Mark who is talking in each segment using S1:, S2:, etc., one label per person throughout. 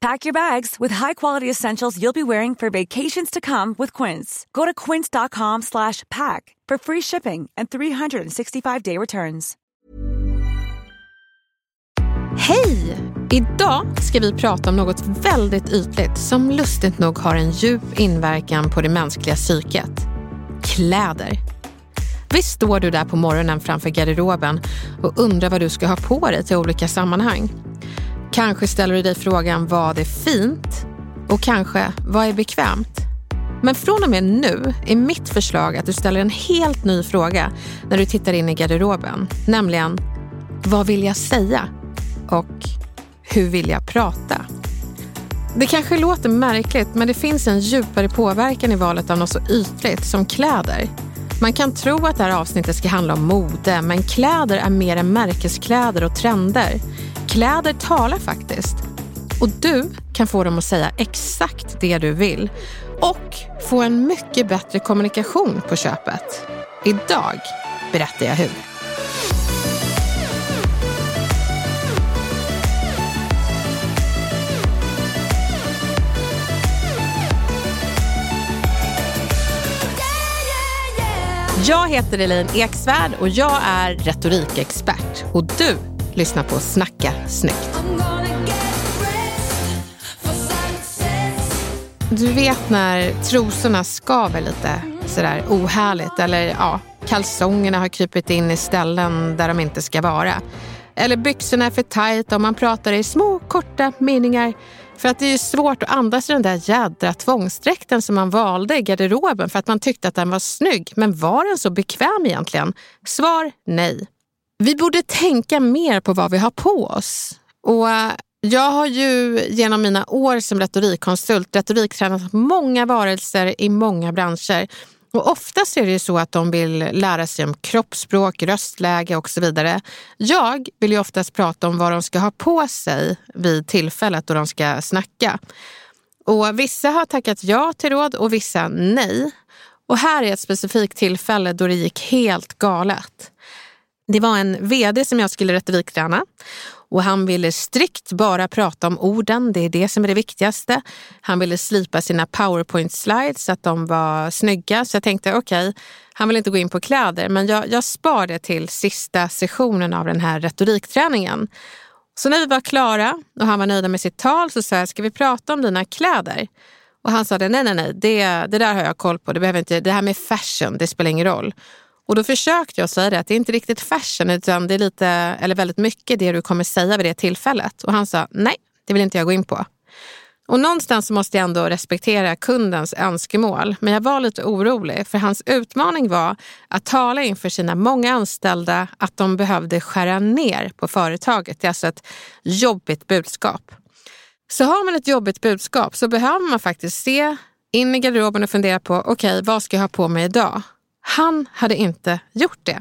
S1: Pack your bags with high-quality essentials you'll be wearing for vacations to come with Quince. Go to quince.com slash pack for free shipping and 365-day returns.
S2: Hej! Idag ska vi prata om något väldigt ytligt som lustigt nog har en djup inverkan på det mänskliga psyket. Kläder. Visst står du där på morgonen framför garderoben och undrar vad du ska ha på dig till olika sammanhang. Kanske ställer du dig frågan vad är fint? Och kanske vad är bekvämt? Men från och med nu är mitt förslag att du ställer en helt ny fråga när du tittar in i garderoben. Nämligen, vad vill jag säga? Och hur vill jag prata? Det kanske låter märkligt, men det finns en djupare påverkan i valet av något så ytligt som kläder. Man kan tro att det här avsnittet ska handla om mode, men kläder är mer än märkeskläder och trender. Kläder talar faktiskt. Och du kan få dem att säga exakt det du vill och få en mycket bättre kommunikation på köpet. Idag berättar jag hur. Jag heter Elaine Eksvärd och jag är retorikexpert. Och du Lyssna på Snacka snyggt. Du vet när trosorna skaver lite sådär ohärligt eller ja, kalsongerna har krypit in i ställen där de inte ska vara. Eller byxorna är för tajta och man pratar i små korta meningar. För att det är svårt att andas i den där jädra tvångsdräkten som man valde i garderoben för att man tyckte att den var snygg. Men var den så bekväm egentligen? Svar nej. Vi borde tänka mer på vad vi har på oss. Och eh, jag har ju genom mina år som retorikkonsult retoriktränat många varelser i många branscher. Och oftast är det ju så att de vill lära sig om kroppsspråk, röstläge och så vidare. Jag vill ju oftast prata om vad de ska ha på sig vid tillfället då de ska snacka. Och vissa har tackat ja till råd och vissa nej. Och här är ett specifikt tillfälle då det gick helt galet. Det var en vd som jag skulle retorikträna och han ville strikt bara prata om orden, det är det som är det viktigaste. Han ville slipa sina powerpoint slides så att de var snygga. Så jag tänkte okej, okay, han vill inte gå in på kläder men jag, jag spar det till sista sessionen av den här retorikträningen. Så när vi var klara och han var nöjd med sitt tal så sa jag, ska vi prata om dina kläder? Och han sa, nej, nej, nej, det, det där har jag koll på. Det, behöver inte, det här med fashion, det spelar ingen roll. Och då försökte jag säga det, att det är inte riktigt fashion utan det är lite, eller väldigt mycket det du kommer säga vid det tillfället. Och han sa, nej, det vill inte jag gå in på. Och någonstans måste jag ändå respektera kundens önskemål. Men jag var lite orolig för hans utmaning var att tala inför sina många anställda att de behövde skära ner på företaget. Det är alltså ett jobbigt budskap. Så har man ett jobbigt budskap så behöver man faktiskt se in i garderoben och fundera på, okej, okay, vad ska jag ha på mig idag? Han hade inte gjort det.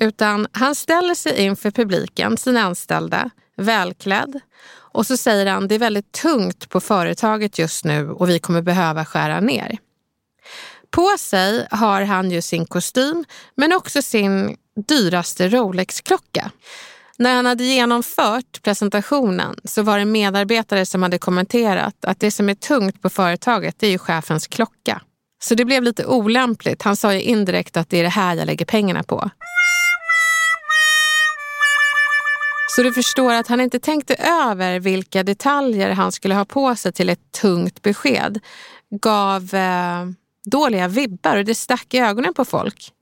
S2: Utan han ställer sig inför publiken, sina anställda, välklädd. Och så säger han, det är väldigt tungt på företaget just nu och vi kommer behöva skära ner. På sig har han ju sin kostym, men också sin dyraste Rolex-klocka. När han hade genomfört presentationen så var det medarbetare som hade kommenterat att det som är tungt på företaget det är ju chefens klocka. Så det blev lite olämpligt. Han sa ju indirekt att det är det här jag lägger pengarna på. Så du förstår att han inte tänkte över vilka detaljer han skulle ha på sig till ett tungt besked. Gav eh, dåliga vibbar och det stack i ögonen på folk.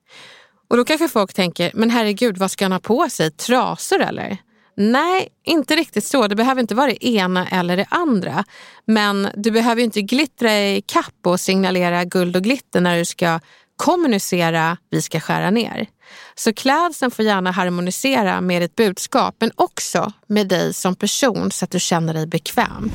S2: Och då kanske folk tänker, men herregud, vad ska han ha på sig? Trasor eller? Nej, inte riktigt så. Det behöver inte vara det ena eller det andra. Men du behöver inte glittra i kapp och signalera guld och glitter när du ska kommunicera vi ska skära ner. Så klädseln får gärna harmonisera med ditt budskap men också med dig som person så att du känner dig bekväm.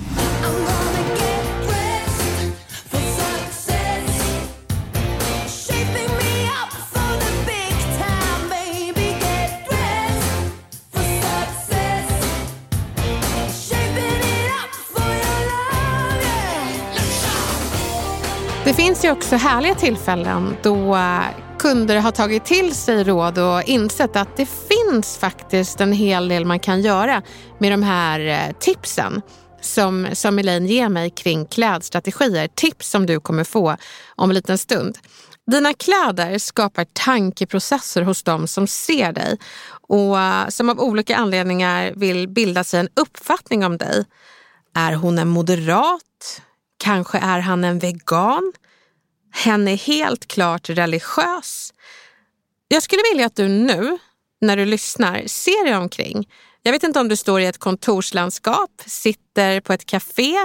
S2: Det finns ju också härliga tillfällen då eh, kunder har tagit till sig råd och insett att det finns faktiskt en hel del man kan göra med de här eh, tipsen som, som Elaine ger mig kring klädstrategier. Tips som du kommer få om en liten stund. Dina kläder skapar tankeprocesser hos dem som ser dig och eh, som av olika anledningar vill bilda sig en uppfattning om dig. Är hon en moderat? Kanske är han en vegan? Hen är helt klart religiös. Jag skulle vilja att du nu, när du lyssnar, ser dig omkring. Jag vet inte om du står i ett kontorslandskap, sitter på ett café,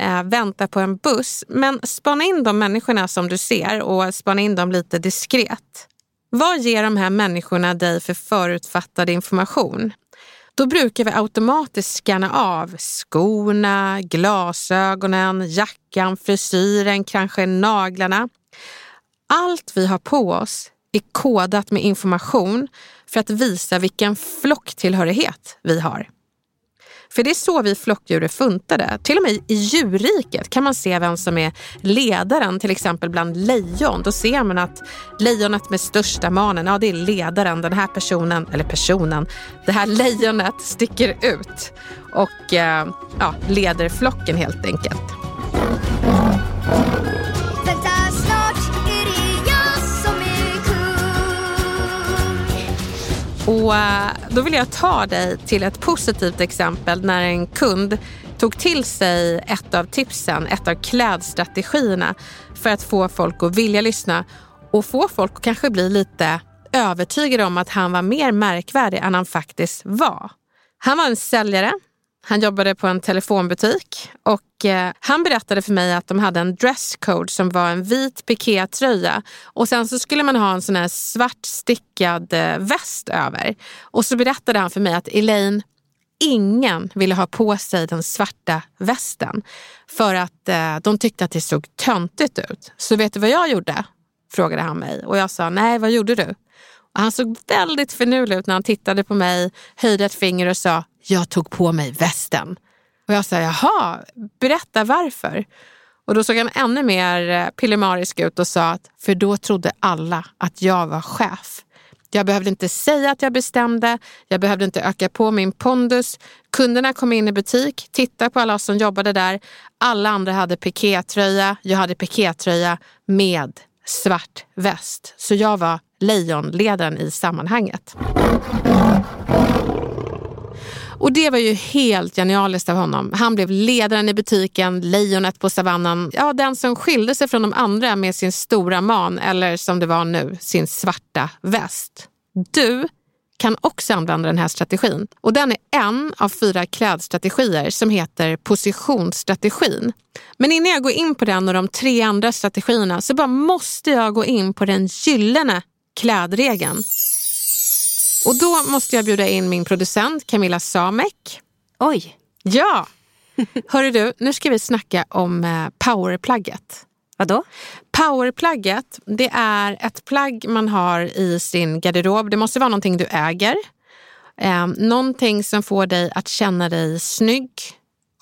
S2: eh, väntar på en buss. Men spana in de människorna som du ser och spana in dem lite diskret. Vad ger de här människorna dig för förutfattad information? Då brukar vi automatiskt scanna av skorna, glasögonen, jackan, frisyren, kanske naglarna. Allt vi har på oss är kodat med information för att visa vilken flocktillhörighet vi har. För det är så vi flockdjur är funtade. Till och med i djurriket kan man se vem som är ledaren, till exempel bland lejon. Då ser man att lejonet med största manen, ja det är ledaren. Den här personen, eller personen, det här lejonet sticker ut och eh, ja, leder flocken helt enkelt. Och eh, då vill jag ta dig till ett positivt exempel när en kund tog till sig ett av tipsen, ett av klädstrategierna för att få folk att vilja lyssna och få folk att kanske bli lite övertygade om att han var mer märkvärdig än han faktiskt var. Han var en säljare han jobbade på en telefonbutik och eh, han berättade för mig att de hade en dresscode som var en vit pikétröja och sen så skulle man ha en sån här svart stickad eh, väst över. Och så berättade han för mig att Elaine, ingen ville ha på sig den svarta västen för att eh, de tyckte att det såg töntigt ut. Så vet du vad jag gjorde? Frågade han mig och jag sa nej, vad gjorde du? Och han såg väldigt finurlig ut när han tittade på mig, höjde ett finger och sa jag tog på mig västen. Och jag sa, jaha, berätta varför. Och då såg han ännu mer eh, pillemarisk ut och sa att för då trodde alla att jag var chef. Jag behövde inte säga att jag bestämde, jag behövde inte öka på min pondus. Kunderna kom in i butik, tittade på alla som jobbade där. Alla andra hade pikétröja, jag hade pikétröja med svart väst. Så jag var lejonledaren i sammanhanget. Och det var ju helt genialiskt av honom. Han blev ledaren i butiken, lejonet på savannen. Ja, den som skilde sig från de andra med sin stora man eller som det var nu, sin svarta väst. Du kan också använda den här strategin. Och den är en av fyra klädstrategier som heter positionsstrategin. Men innan jag går in på den och de tre andra strategierna så bara måste jag gå in på den gyllene klädregeln. Och då måste jag bjuda in min producent Camilla Samek.
S3: Oj!
S2: Ja! Hörru du, nu ska vi snacka om eh, powerplagget.
S3: Vadå?
S2: Powerplagget, det är ett plagg man har i sin garderob. Det måste vara någonting du äger. Eh, någonting som får dig att känna dig snygg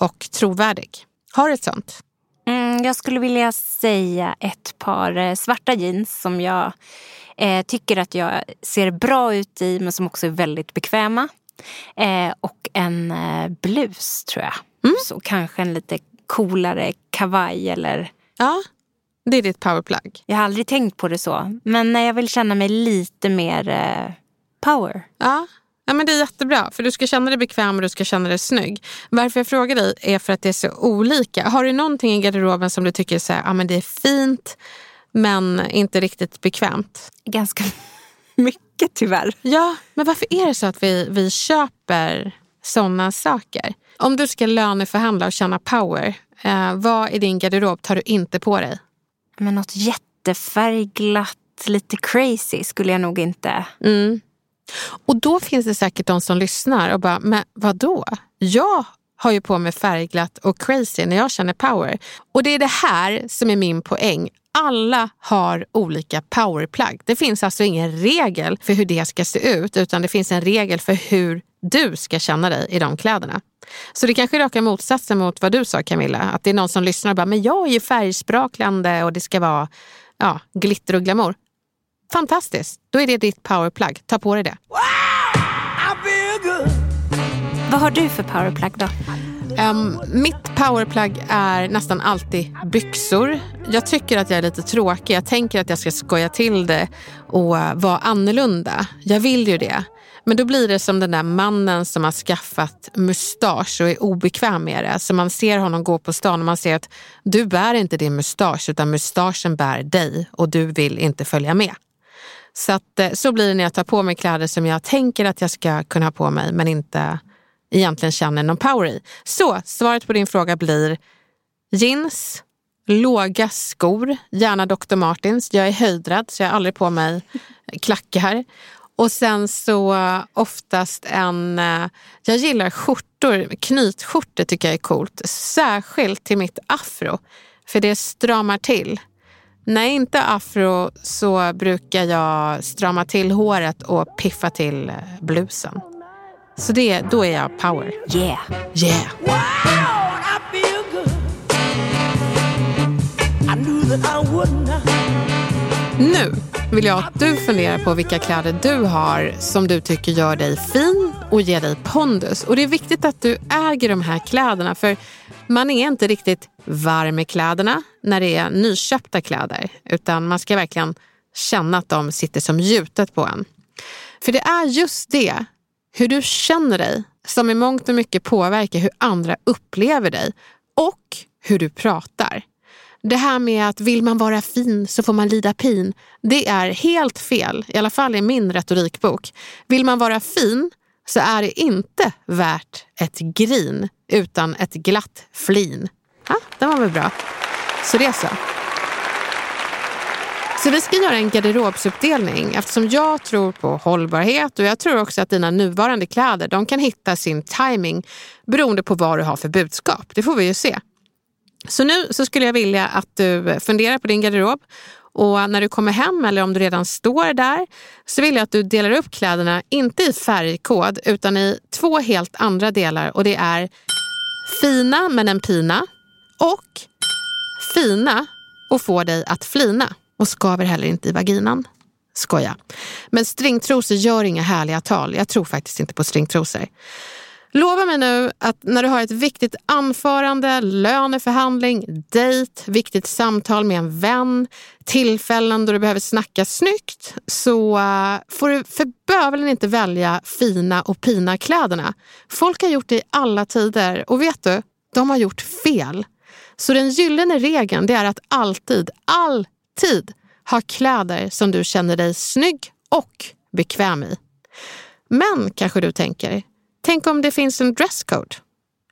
S2: och trovärdig. Har du ett sånt?
S3: Mm, jag skulle vilja säga ett par eh, svarta jeans som jag eh, tycker att jag ser bra ut i men som också är väldigt bekväma. Eh, och en eh, blus tror jag. Mm. Så kanske en lite coolare kavaj eller...
S2: Ja, det är ditt powerplug.
S3: Jag har aldrig tänkt på det så. Men jag vill känna mig lite mer eh, power.
S2: Ja. Ja, men det är jättebra, för du ska känna dig bekväm och du ska känna dig snygg. Varför jag frågar dig är för att det är så olika. Har du någonting i garderoben som du tycker så här, ja, men det är fint men inte riktigt bekvämt?
S3: Ganska mycket tyvärr.
S2: Ja, men varför är det så att vi, vi köper sådana saker? Om du ska löneförhandla och tjäna power, eh, vad i din garderob tar du inte på dig?
S3: Men något jättefärgglatt, lite crazy skulle jag nog inte...
S2: Mm. Och då finns det säkert de som lyssnar och bara, men vadå? Jag har ju på mig färgglatt och crazy när jag känner power. Och det är det här som är min poäng. Alla har olika powerplagg. Det finns alltså ingen regel för hur det ska se ut utan det finns en regel för hur du ska känna dig i de kläderna. Så det kanske är raka motsatsen mot vad du sa Camilla. Att det är någon som lyssnar och bara, men jag är ju färgsprakande och det ska vara ja, glitter och glamour. Fantastiskt, då är det ditt powerplug. Ta på dig det.
S3: Vad har du för powerplug då?
S2: Um, mitt powerplug är nästan alltid byxor. Jag tycker att jag är lite tråkig. Jag tänker att jag ska skoja till det och vara annorlunda. Jag vill ju det. Men då blir det som den där mannen som har skaffat mustasch och är obekväm med det. Så man ser honom gå på stan och man ser att du bär inte din mustasch utan mustaschen bär dig och du vill inte följa med. Så, att, eh, så blir det när jag tar på mig kläder som jag tänker att jag ska kunna ha på mig men inte egentligen känner någon power i. Så svaret på din fråga blir jeans, låga skor, gärna Dr. Martens. Jag är höjdrädd så jag har aldrig på mig klackar. Och sen så oftast en, eh, jag gillar skjortor, knytskjortor tycker jag är coolt. Särskilt till mitt afro, för det stramar till. När jag inte afro så brukar jag strama till håret och piffa till eh, blusen. Så det, då är jag power.
S3: Yeah.
S2: Yeah.
S4: Wow, I feel good. I knew that I would not.
S2: Nu vill jag att du funderar på vilka kläder du har som du tycker gör dig fin och ger dig pondus. Och det är viktigt att du äger de här kläderna för man är inte riktigt varm i kläderna när det är nyköpta kläder utan man ska verkligen känna att de sitter som gjutet på en. För det är just det, hur du känner dig, som i mångt och mycket påverkar hur andra upplever dig och hur du pratar. Det här med att vill man vara fin så får man lida pin, det är helt fel, i alla fall i min retorikbok. Vill man vara fin så är det inte värt ett grin utan ett glatt flin. Ja, den var väl bra. Så det så. Så vi ska göra en garderobsuppdelning eftersom jag tror på hållbarhet och jag tror också att dina nuvarande kläder de kan hitta sin timing beroende på vad du har för budskap. Det får vi ju se. Så nu så skulle jag vilja att du funderar på din garderob och när du kommer hem eller om du redan står där så vill jag att du delar upp kläderna, inte i färgkod utan i två helt andra delar och det är fina men en pina och fina och få dig att flina och skaver heller inte i vaginan. Skoja. Men stringtrosor gör inga härliga tal. Jag tror faktiskt inte på stringtrosor. Lova mig nu att när du har ett viktigt anförande, löneförhandling, dejt, viktigt samtal med en vän, tillfällen då du behöver snacka snyggt så eh, får du för bövelen inte välja fina och pina kläderna. Folk har gjort det i alla tider och vet du, de har gjort fel. Så den gyllene regeln det är att alltid, alltid ha kläder som du känner dig snygg och bekväm i. Men kanske du tänker, Tänk om det finns en dresscode?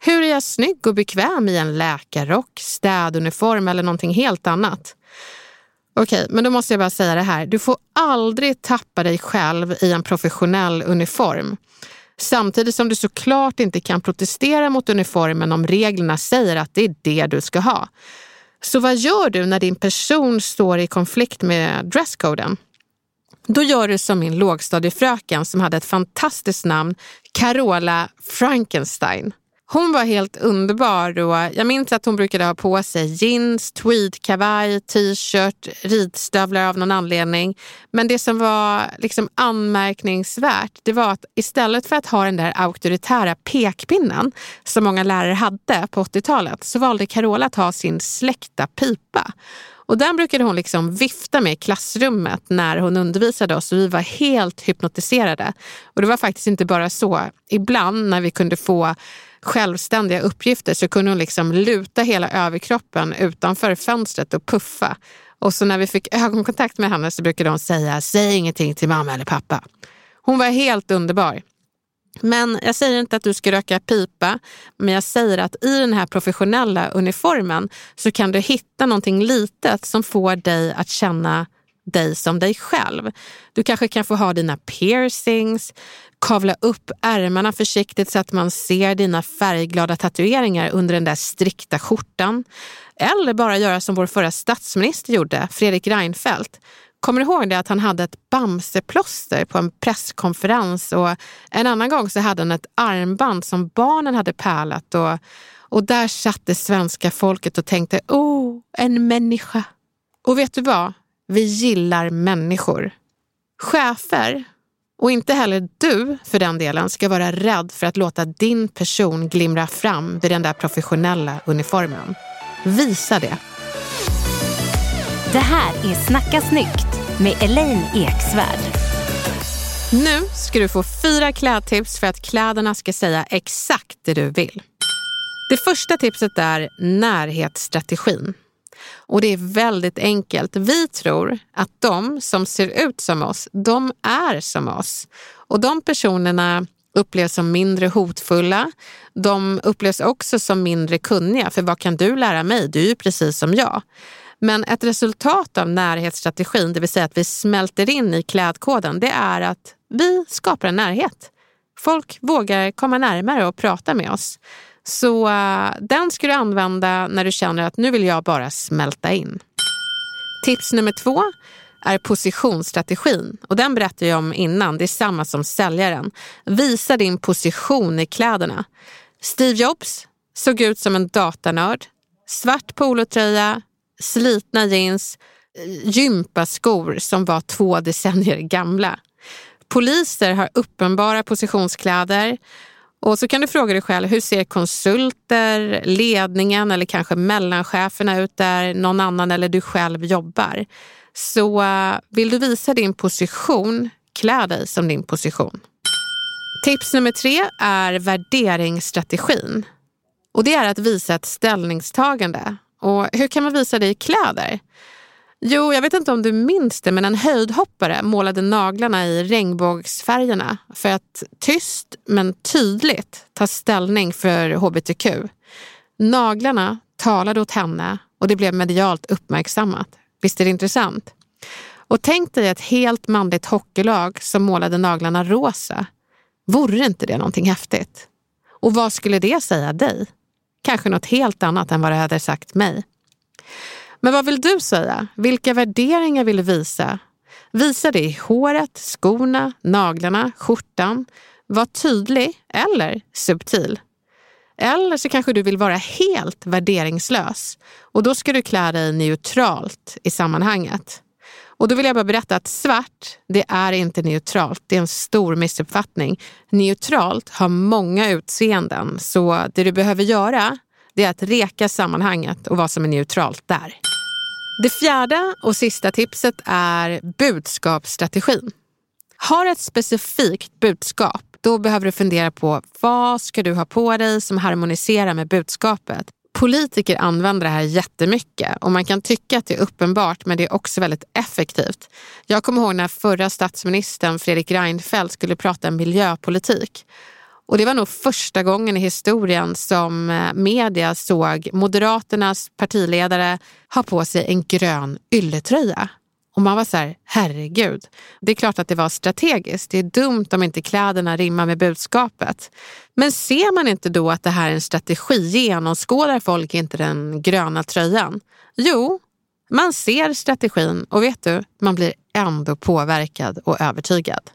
S2: Hur är jag snygg och bekväm i en läkarrock, städuniform eller någonting helt annat? Okej, men då måste jag bara säga det här. Du får aldrig tappa dig själv i en professionell uniform. Samtidigt som du såklart inte kan protestera mot uniformen om reglerna säger att det är det du ska ha. Så vad gör du när din person står i konflikt med dresscoden? Då gör du som min lågstadiefröken som hade ett fantastiskt namn, Carola Frankenstein. Hon var helt underbar och jag minns att hon brukade ha på sig jeans, tweedkavaj, t-shirt, ridstövlar av någon anledning. Men det som var liksom anmärkningsvärt det var att istället för att ha den där auktoritära pekpinnen som många lärare hade på 80-talet så valde Carola att ha sin släkta pipa. Och den brukade hon liksom vifta med i klassrummet när hon undervisade oss och vi var helt hypnotiserade. Och det var faktiskt inte bara så. Ibland när vi kunde få självständiga uppgifter så kunde hon liksom luta hela överkroppen utanför fönstret och puffa. Och så när vi fick ögonkontakt med henne så brukade hon säga, säg ingenting till mamma eller pappa. Hon var helt underbar. Men jag säger inte att du ska röka pipa, men jag säger att i den här professionella uniformen så kan du hitta någonting litet som får dig att känna dig som dig själv. Du kanske kan få ha dina piercings, kavla upp ärmarna försiktigt så att man ser dina färgglada tatueringar under den där strikta skjortan. Eller bara göra som vår förra statsminister gjorde, Fredrik Reinfeldt. Kommer du ihåg det att han hade ett bamseplåster på en presskonferens och en annan gång så hade han ett armband som barnen hade pärlat och, och där satt det svenska folket och tänkte, oh, en människa. Och vet du vad? Vi gillar människor. Chefer, och inte heller du för den delen, ska vara rädd för att låta din person glimra fram vid den där professionella uniformen. Visa det.
S3: Det här är Snacka snyggt med Elaine Eksvärd.
S2: Nu ska du få fyra klädtips för att kläderna ska säga exakt det du vill. Det första tipset är närhetsstrategin. Och det är väldigt enkelt. Vi tror att de som ser ut som oss, de är som oss. Och de personerna upplevs som mindre hotfulla. De upplevs också som mindre kunniga, för vad kan du lära mig? Du är ju precis som jag. Men ett resultat av närhetsstrategin, det vill säga att vi smälter in i klädkoden, det är att vi skapar en närhet. Folk vågar komma närmare och prata med oss. Så uh, den ska du använda när du känner att nu vill jag bara smälta in. Tips nummer två är positionsstrategin och den berättade jag om innan. Det är samma som säljaren. Visa din position i kläderna. Steve Jobs såg ut som en datanörd. Svart polotröja, slitna jeans, eh, gympaskor som var två decennier gamla. Poliser har uppenbara positionskläder och så kan du fråga dig själv, hur ser konsulter, ledningen eller kanske mellancheferna ut där någon annan eller du själv jobbar? Så eh, vill du visa din position, klä dig som din position. Tips nummer tre är värderingsstrategin. Och det är att visa ett ställningstagande. Och hur kan man visa det i kläder? Jo, jag vet inte om du minns det, men en höjdhoppare målade naglarna i regnbågsfärgerna för att tyst men tydligt ta ställning för hbtq. Naglarna talade åt henne och det blev medialt uppmärksammat. Visst är det intressant? Och tänk dig ett helt manligt hockeylag som målade naglarna rosa. Vore inte det någonting häftigt? Och vad skulle det säga dig? Kanske något helt annat än vad det hade sagt mig. Men vad vill du säga? Vilka värderingar vill du visa? Visa det i håret, skorna, naglarna, skjortan. Var tydlig eller subtil. Eller så kanske du vill vara helt värderingslös och då ska du klä dig neutralt i sammanhanget. Och då vill jag bara berätta att svart, det är inte neutralt. Det är en stor missuppfattning. Neutralt har många utseenden, så det du behöver göra det är att reka sammanhanget och vad som är neutralt där. Det fjärde och sista tipset är budskapsstrategin. Har ett specifikt budskap, då behöver du fundera på vad ska du ha på dig som harmoniserar med budskapet. Politiker använder det här jättemycket och man kan tycka att det är uppenbart men det är också väldigt effektivt. Jag kommer ihåg när förra statsministern Fredrik Reinfeldt skulle prata miljöpolitik. Och det var nog första gången i historien som eh, media såg Moderaternas partiledare ha på sig en grön ylletröja. Och man var så här, herregud. Det är klart att det var strategiskt. Det är dumt om inte kläderna rimmar med budskapet. Men ser man inte då att det här är en strategi? Genomskådar folk inte den gröna tröjan? Jo, man ser strategin och vet du, man blir ändå påverkad och övertygad.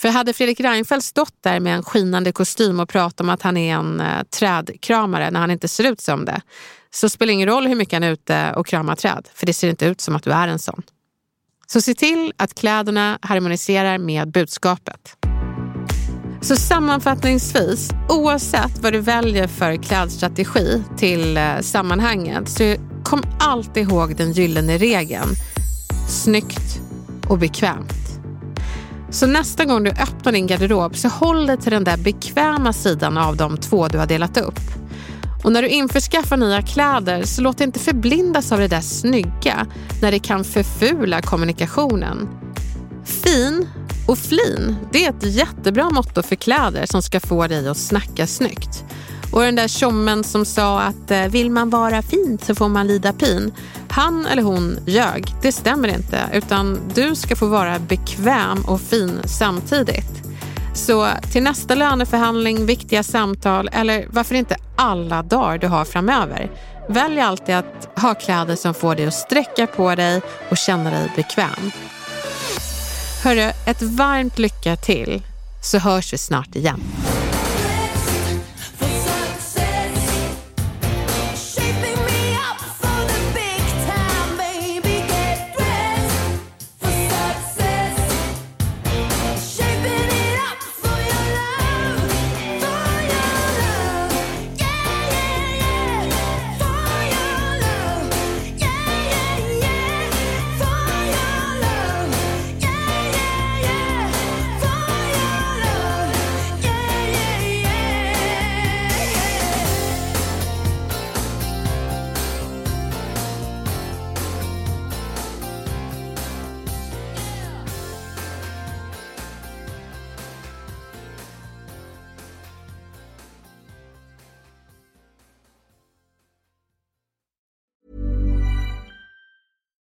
S2: För hade Fredrik Reinfeldt stått där med en skinande kostym och pratat om att han är en eh, trädkramare när han inte ser ut som det, så spelar det ingen roll hur mycket han är ute och kramar träd, för det ser inte ut som att du är en sån. Så se till att kläderna harmoniserar med budskapet. Så sammanfattningsvis, oavsett vad du väljer för klädstrategi till eh, sammanhanget, så kom alltid ihåg den gyllene regeln. Snyggt och bekvämt. Så nästa gång du öppnar din garderob så håll dig till den där bekväma sidan av de två du har delat upp. Och när du införskaffar nya kläder så låt dig inte förblindas av det där snygga när det kan förfula kommunikationen. Fin och flin, det är ett jättebra motto för kläder som ska få dig att snacka snyggt. Och den där tjommen som sa att eh, vill man vara fin så får man lida pin. Han eller hon ljög, det stämmer inte. Utan du ska få vara bekväm och fin samtidigt. Så till nästa löneförhandling, viktiga samtal eller varför inte alla dagar du har framöver. Välj alltid att ha kläder som får dig att sträcka på dig och känna dig bekväm. Hörru, ett varmt lycka till så hörs vi snart igen.